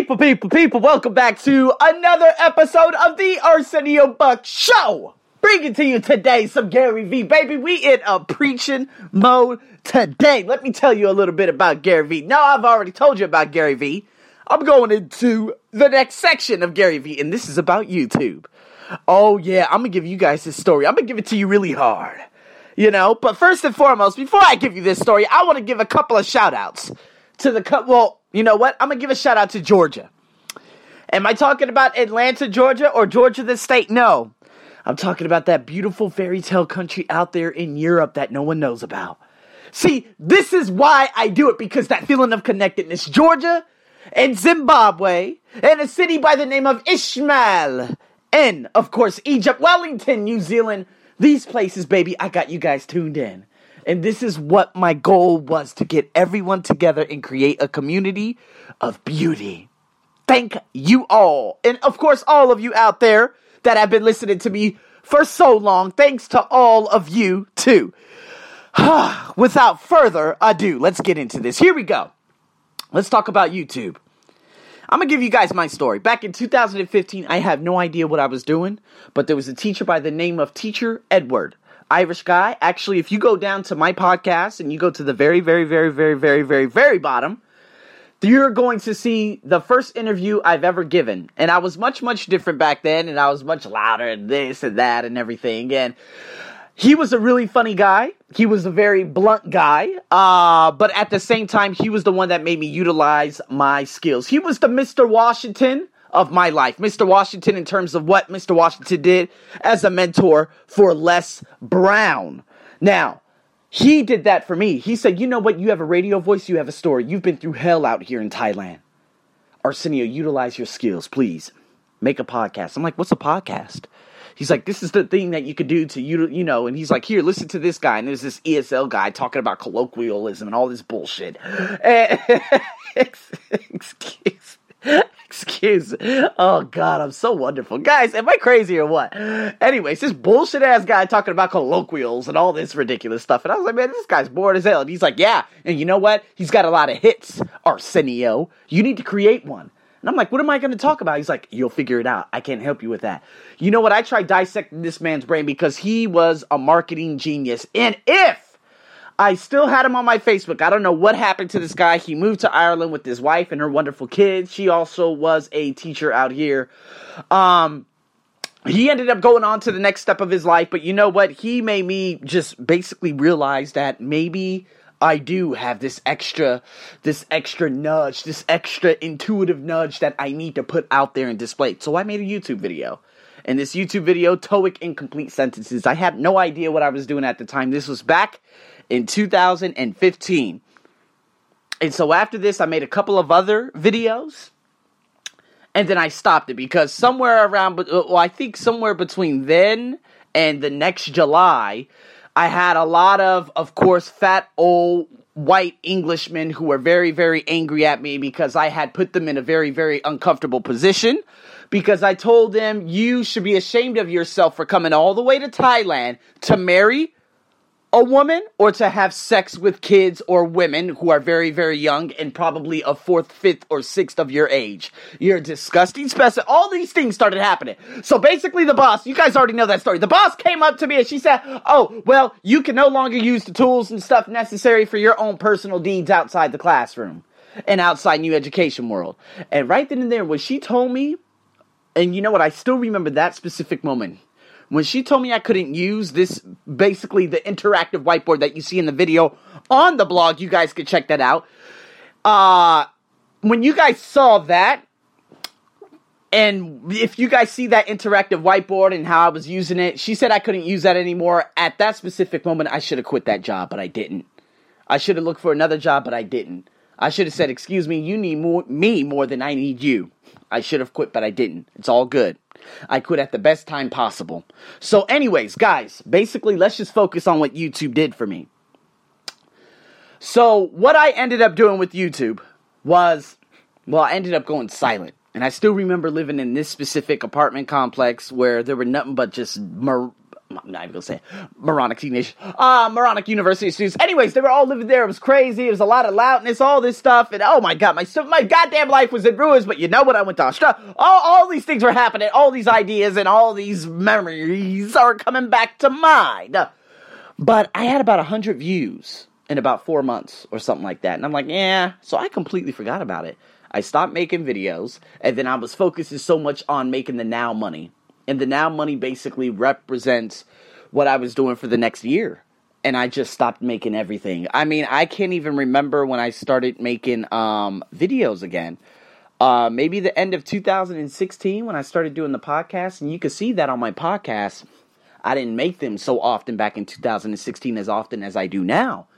People, people, people, welcome back to another episode of the Arsenio Buck Show. Bringing to you today some Gary Vee, baby. We in a preaching mode today. Let me tell you a little bit about Gary Vee. Now, I've already told you about Gary Vee. I'm going into the next section of Gary Vee, and this is about YouTube. Oh, yeah, I'm gonna give you guys this story. I'm gonna give it to you really hard. You know, but first and foremost, before I give you this story, I want to give a couple of shout outs to the, co- well, you know what? I'm going to give a shout out to Georgia. Am I talking about Atlanta, Georgia, or Georgia the state? No. I'm talking about that beautiful fairy tale country out there in Europe that no one knows about. See, this is why I do it because that feeling of connectedness. Georgia and Zimbabwe and a city by the name of Ishmael. And, of course, Egypt, Wellington, New Zealand. These places, baby, I got you guys tuned in. And this is what my goal was to get everyone together and create a community of beauty. Thank you all. And of course, all of you out there that have been listening to me for so long. Thanks to all of you too. Without further ado, let's get into this. Here we go. Let's talk about YouTube. I'm gonna give you guys my story. Back in 2015, I have no idea what I was doing, but there was a teacher by the name of Teacher Edward. Irish guy. Actually, if you go down to my podcast and you go to the very, very, very, very, very, very, very bottom, you're going to see the first interview I've ever given. And I was much, much different back then, and I was much louder and this and that and everything. And he was a really funny guy. He was a very blunt guy. Uh, but at the same time, he was the one that made me utilize my skills. He was the Mr. Washington of my life. Mr. Washington, in terms of what Mr. Washington did as a mentor for Les Brown. Now, he did that for me. He said, You know what? You have a radio voice, you have a story. You've been through hell out here in Thailand. Arsenio, utilize your skills, please. Make a podcast. I'm like, What's a podcast? He's like, this is the thing that you could do to you, you know. And he's like, here, listen to this guy. And there's this ESL guy talking about colloquialism and all this bullshit. excuse Excuse. Oh God, I'm so wonderful, guys. Am I crazy or what? Anyways, this bullshit ass guy talking about colloquials and all this ridiculous stuff, and I was like, man, this guy's bored as hell. And he's like, yeah, and you know what? He's got a lot of hits. Arsenio, you need to create one. And I'm like, what am I going to talk about? He's like, you'll figure it out. I can't help you with that. You know what? I tried dissecting this man's brain because he was a marketing genius. And if I still had him on my Facebook. I don't know what happened to this guy. He moved to Ireland with his wife and her wonderful kids. She also was a teacher out here. Um, he ended up going on to the next step of his life, but you know what? He made me just basically realize that maybe I do have this extra, this extra nudge, this extra intuitive nudge that I need to put out there and display. So I made a YouTube video. In this YouTube video, TOEIC Incomplete Sentences. I had no idea what I was doing at the time. This was back in 2015. And so after this, I made a couple of other videos. And then I stopped it because somewhere around, uh, well, I think somewhere between then and the next July, I had a lot of, of course, fat old white Englishmen who were very, very angry at me because I had put them in a very, very uncomfortable position. Because I told them, you should be ashamed of yourself for coming all the way to Thailand to marry a woman or to have sex with kids or women who are very, very young and probably a fourth, fifth, or sixth of your age. You're disgusting specimen. All these things started happening. So basically, the boss, you guys already know that story. The boss came up to me and she said, Oh, well, you can no longer use the tools and stuff necessary for your own personal deeds outside the classroom and outside new education world. And right then and there, when she told me, and you know what, I still remember that specific moment when she told me I couldn't use this, basically the interactive whiteboard that you see in the video on the blog, you guys could check that out. Uh, when you guys saw that, and if you guys see that interactive whiteboard and how I was using it, she said I couldn't use that anymore. At that specific moment, I should have quit that job, but I didn't. I should have looked for another job, but I didn't. I should have said, "Excuse me, you need more, me more than I need you." I should have quit, but I didn't. It's all good. I quit at the best time possible. So, anyways, guys, basically, let's just focus on what YouTube did for me. So, what I ended up doing with YouTube was, well, I ended up going silent. And I still remember living in this specific apartment complex where there were nothing but just not even gonna say it. Moronic Nation, uh, Moronic University students. Anyways, they were all living there. It was crazy. It was a lot of loudness, all this stuff, and oh my god, my my goddamn life was in ruins. But you know what? I went to Australia. All, all these things were happening. All these ideas and all these memories are coming back to mind. But I had about hundred views in about four months or something like that, and I'm like, yeah. So I completely forgot about it. I stopped making videos, and then I was focusing so much on making the now money. And the now money basically represents what I was doing for the next year. And I just stopped making everything. I mean, I can't even remember when I started making um, videos again. Uh, maybe the end of 2016 when I started doing the podcast. And you can see that on my podcast. I didn't make them so often back in 2016 as often as I do now.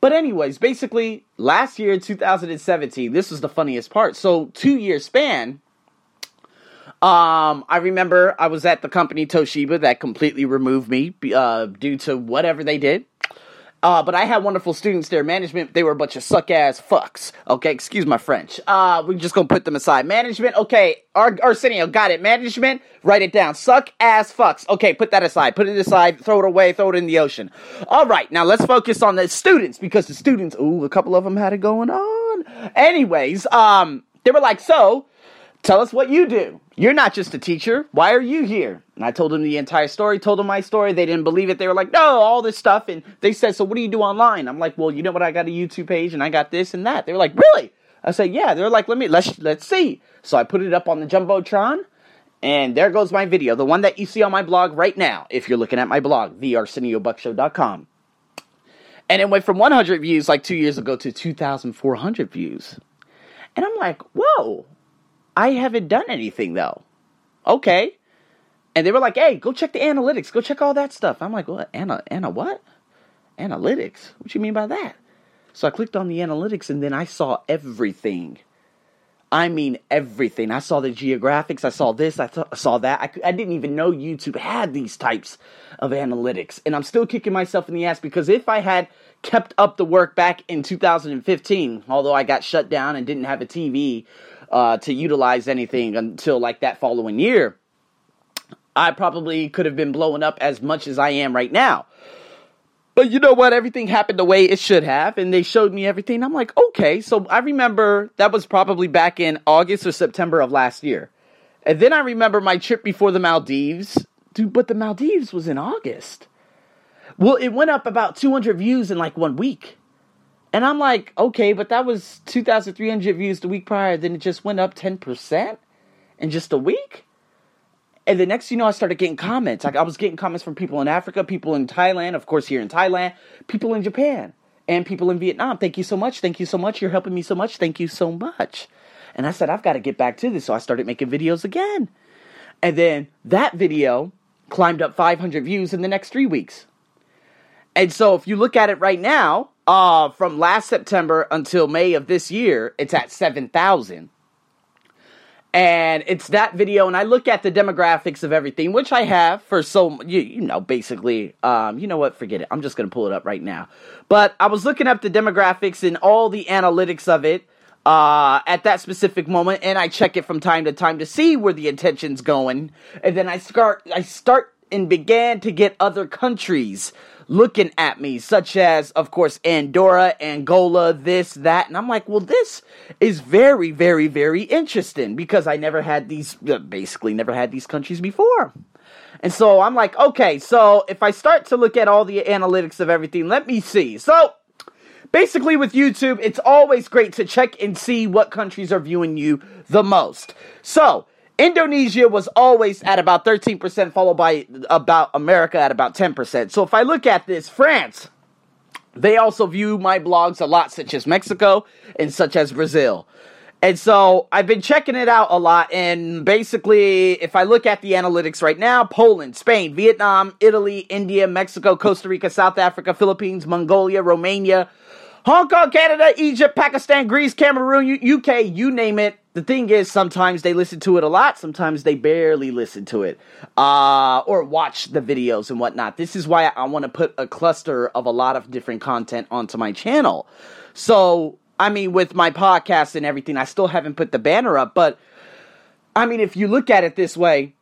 But anyways, basically, last year, in 2017, this was the funniest part. So, two year span. Um, I remember I was at the company Toshiba that completely removed me uh, due to whatever they did. Uh, but I had wonderful students there. Management, they were a bunch of suck ass fucks. Okay, excuse my French. Uh, we're just gonna put them aside. Management, okay. Ar- Arsenio, got it. Management, write it down. Suck ass fucks. Okay, put that aside. Put it aside. Throw it away. Throw it in the ocean. All right, now let's focus on the students because the students, ooh, a couple of them had it going on. Anyways, um, they were like, so, tell us what you do. You're not just a teacher. Why are you here? And I told them the entire story, told them my story. They didn't believe it. They were like, no, all this stuff. And they said, so what do you do online? I'm like, well, you know what? I got a YouTube page and I got this and that. They were like, really? I said, yeah. They were like, let me, let's, let's see. So I put it up on the Jumbotron. And there goes my video, the one that you see on my blog right now, if you're looking at my blog, thearseniobuckshow.com. And it went from 100 views like two years ago to 2,400 views. And I'm like, whoa, I haven't done anything though. Okay. And they were like, hey, go check the analytics. Go check all that stuff. I'm like, what? Anna, Anna what? Analytics? What you mean by that? So I clicked on the analytics and then I saw everything. I mean everything. I saw the geographics. I saw this. I, th- saw that. I, I didn't even know YouTube had these types of analytics. And I'm still kicking myself in the ass because if I had kept up the work back in 2015, although I got shut down and didn't have a TV uh, to utilize anything until like that following year, I probably could have been blowing up as much as I am right now. But you know what? Everything happened the way it should have, and they showed me everything. I'm like, okay. So I remember that was probably back in August or September of last year. And then I remember my trip before the Maldives. Dude, but the Maldives was in August. Well, it went up about 200 views in like one week. And I'm like, okay, but that was 2,300 views the week prior. Then it just went up 10% in just a week. And the next you know, I started getting comments. Like I was getting comments from people in Africa, people in Thailand, of course, here in Thailand, people in Japan, and people in Vietnam. Thank you so much. Thank you so much. You're helping me so much. Thank you so much. And I said, I've got to get back to this. So I started making videos again. And then that video climbed up 500 views in the next three weeks. And so if you look at it right now, uh, from last September until May of this year, it's at 7,000. And it's that video, and I look at the demographics of everything, which I have for so, you, you know, basically, um, you know what, forget it. I'm just going to pull it up right now. But I was looking up the demographics and all the analytics of it uh, at that specific moment, and I check it from time to time to see where the attention's going. And then I start, I start and began to get other countries looking at me, such as, of course, Andorra, Angola, this, that. And I'm like, well, this is very, very, very interesting because I never had these, uh, basically, never had these countries before. And so I'm like, okay, so if I start to look at all the analytics of everything, let me see. So basically, with YouTube, it's always great to check and see what countries are viewing you the most. So Indonesia was always at about 13%, followed by about America at about 10%. So if I look at this, France, they also view my blogs a lot, such as Mexico and such as Brazil. And so I've been checking it out a lot. And basically, if I look at the analytics right now, Poland, Spain, Vietnam, Italy, India, Mexico, Costa Rica, South Africa, Philippines, Mongolia, Romania, Hong Kong, Canada, Egypt, Pakistan, Greece, Cameroon, UK, you name it. The thing is, sometimes they listen to it a lot, sometimes they barely listen to it, uh, or watch the videos and whatnot. This is why I want to put a cluster of a lot of different content onto my channel. So, I mean, with my podcast and everything, I still haven't put the banner up, but I mean, if you look at it this way,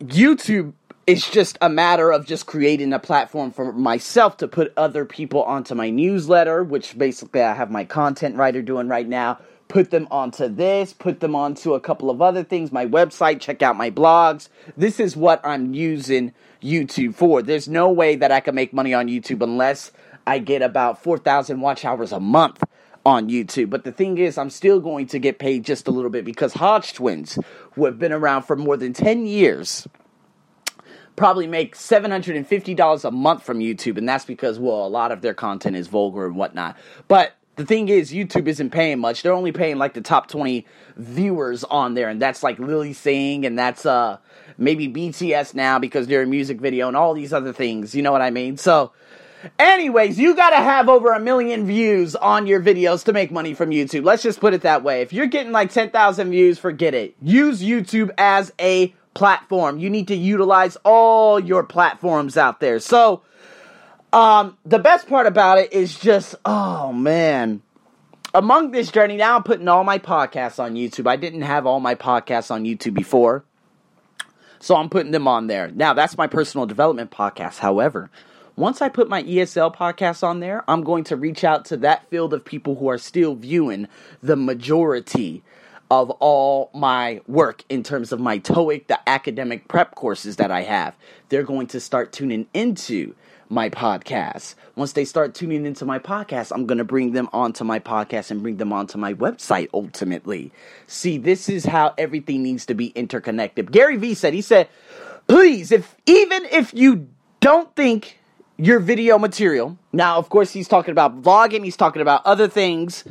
YouTube it's just a matter of just creating a platform for myself to put other people onto my newsletter, which basically I have my content writer doing right now. Put them onto this, put them onto a couple of other things, my website, check out my blogs. This is what I'm using YouTube for. There's no way that I can make money on YouTube unless I get about 4,000 watch hours a month on YouTube. But the thing is, I'm still going to get paid just a little bit because Hodge Twins, who have been around for more than 10 years, probably make $750 a month from YouTube. And that's because, well, a lot of their content is vulgar and whatnot. But the thing is, YouTube isn't paying much. They're only paying like the top 20 viewers on there. And that's like Lilly Singh and that's uh maybe BTS now because they're a music video and all these other things. You know what I mean? So Anyways, you gotta have over a million views on your videos to make money from YouTube. Let's just put it that way. If you're getting like 10,000 views, forget it. Use YouTube as a platform. You need to utilize all your platforms out there. So, um, the best part about it is just, oh man. Among this journey, now I'm putting all my podcasts on YouTube. I didn't have all my podcasts on YouTube before. So I'm putting them on there. Now, that's my personal development podcast. However, once I put my ESL podcast on there, I'm going to reach out to that field of people who are still viewing the majority of all my work in terms of my TOEIC, the academic prep courses that I have. They're going to start tuning into my podcast. Once they start tuning into my podcast, I'm going to bring them onto my podcast and bring them onto my website ultimately. See, this is how everything needs to be interconnected. Gary Vee said, he said, please, if even if you don't think your video material. Now, of course, he's talking about vlogging, he's talking about other things.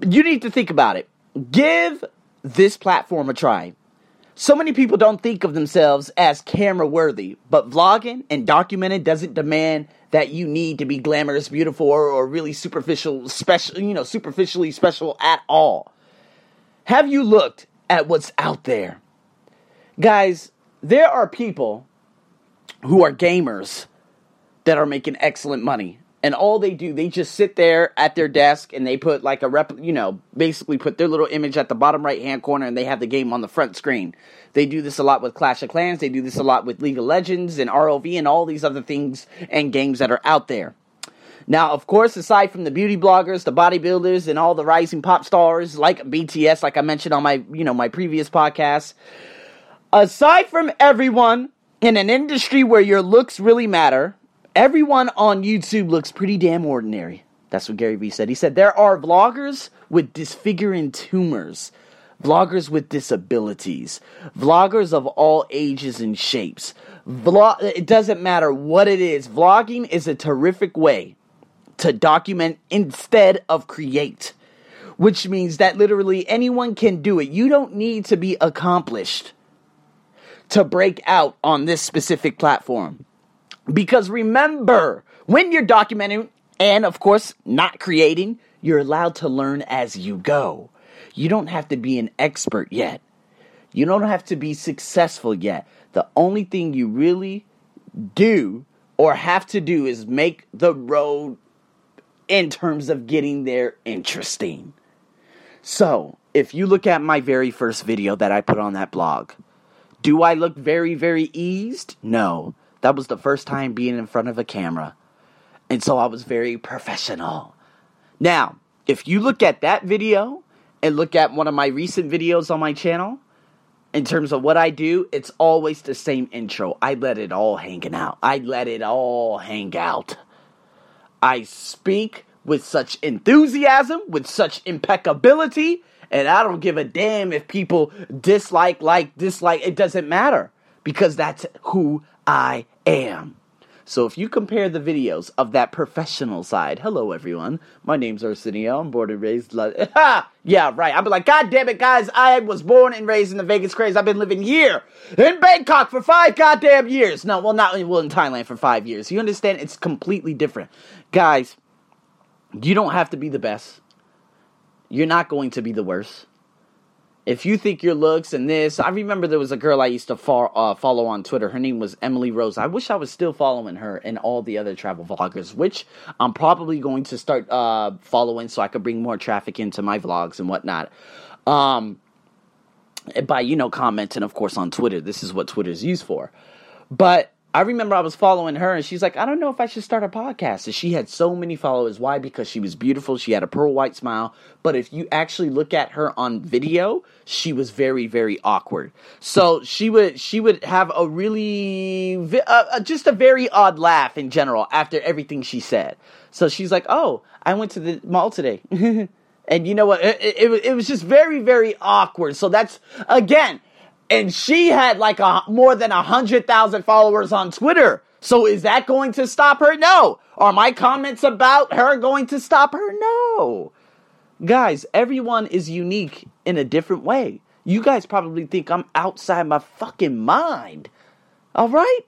You need to think about it. Give this platform a try. So many people don't think of themselves as camera worthy, but vlogging and documenting doesn't demand that you need to be glamorous, beautiful, or, or really superficial, special, you know, superficially special at all. Have you looked at what's out there? Guys, there are people who are gamers that are making excellent money. And all they do, they just sit there at their desk and they put like a rep, you know, basically put their little image at the bottom right hand corner and they have the game on the front screen. They do this a lot with Clash of Clans, they do this a lot with League of Legends and ROV and all these other things and games that are out there. Now, of course, aside from the beauty bloggers, the bodybuilders, and all the rising pop stars like BTS, like I mentioned on my, you know, my previous podcast, aside from everyone in an industry where your looks really matter, everyone on YouTube looks pretty damn ordinary. That's what Gary Vee said. He said there are vloggers with disfiguring tumors, vloggers with disabilities, vloggers of all ages and shapes. Vlog it doesn't matter what it is. Vlogging is a terrific way to document instead of create. Which means that literally anyone can do it. You don't need to be accomplished to break out on this specific platform. Because remember, when you're documenting and, of course, not creating, you're allowed to learn as you go. You don't have to be an expert yet. You don't have to be successful yet. The only thing you really do or have to do is make the road in terms of getting there interesting. So, if you look at my very first video that I put on that blog, do I look very, very eased? No. That was the first time being in front of a camera. And so I was very professional. Now, if you look at that video and look at one of my recent videos on my channel, in terms of what I do, it's always the same intro. I let it all hang out. I let it all hang out. I speak with such enthusiasm, with such impeccability, and I don't give a damn if people dislike, like, dislike. It doesn't matter because that's who I am. So if you compare the videos of that professional side, hello everyone, my name's Arsenio, I'm born and raised. Ha! yeah, right. I'm like, God damn it, guys, I was born and raised in the Vegas craze. I've been living here in Bangkok for five goddamn years. No, well, not well in Thailand for five years. You understand? It's completely different, guys. You don't have to be the best. You're not going to be the worst if you think your looks and this, I remember there was a girl I used to uh, follow on Twitter. Her name was Emily Rose. I wish I was still following her and all the other travel vloggers, which I'm probably going to start uh, following so I could bring more traffic into my vlogs and whatnot. Um, by you know commenting, of course, on Twitter. This is what Twitter is used for. But I remember I was following her and she's like, I don't know if I should start a podcast. And she had so many followers. Why? Because she was beautiful. She had a pearl white smile. But if you actually look at her on video, she was very, very awkward. So she would, she would have a really, uh, uh, just a very odd laugh in general after everything she said. So she's like, Oh, I went to the mall today. and you know what? It, it, it was just very, very awkward. So that's, again, and she had like a more than a hundred thousand followers on Twitter. So is that going to stop her? No. Are my comments about her going to stop her? No. Guys, everyone is unique in a different way. You guys probably think I'm outside my fucking mind. All right?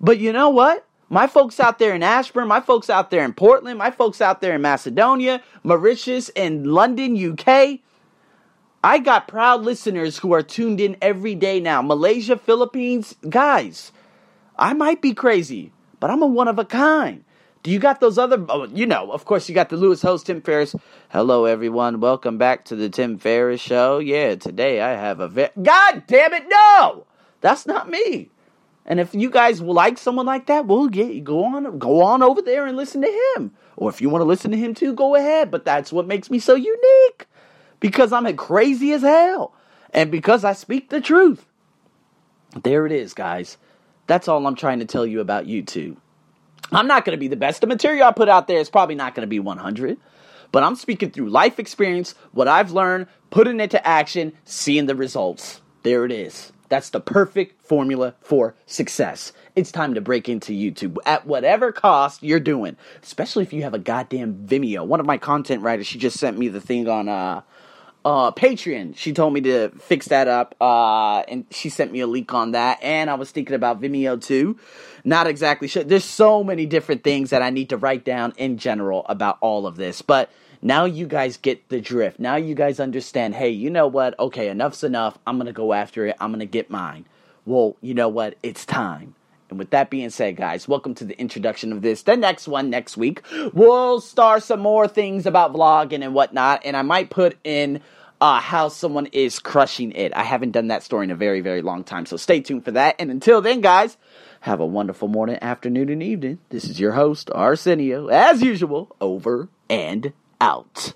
But you know what? My folks out there in Ashburn, my folks out there in Portland, my folks out there in Macedonia, Mauritius, and London, UK, I got proud listeners who are tuned in every day now. Malaysia, Philippines, guys, I might be crazy, but I'm a one of a kind. Do you got those other? Oh, you know, of course, you got the Lewis host, Tim Ferriss. Hello, everyone. Welcome back to the Tim Ferriss Show. Yeah, today I have a ve- God damn it, no, that's not me. And if you guys like someone like that, well, get go on, go on over there and listen to him. Or if you want to listen to him too, go ahead. But that's what makes me so unique because I'm crazy as hell and because I speak the truth. There it is, guys. That's all I'm trying to tell you about YouTube. I'm not going to be the best. The material I put out there is probably not going to be 100, but I'm speaking through life experience, what I've learned, putting it to action, seeing the results. There it is. That's the perfect formula for success. It's time to break into YouTube at whatever cost you're doing, especially if you have a goddamn Vimeo. One of my content writers, she just sent me the thing on uh, uh, Patreon. She told me to fix that up, uh, and she sent me a link on that. And I was thinking about Vimeo too. Not exactly sure. There's so many different things that I need to write down in general about all of this, but now you guys get the drift. Now you guys understand. Hey, you know what? Okay, enough's enough. I'm gonna go after it. I'm gonna get mine. Well, you know what? It's time. And with that being said, guys, welcome to the introduction of this. The next one next week, we'll start some more things about vlogging and whatnot. And I might put in uh, how someone is crushing it. I haven't done that story in a very, very long time. So stay tuned for that. And until then, guys, have a wonderful morning, afternoon, and evening. This is your host, Arsenio, as usual, over and out.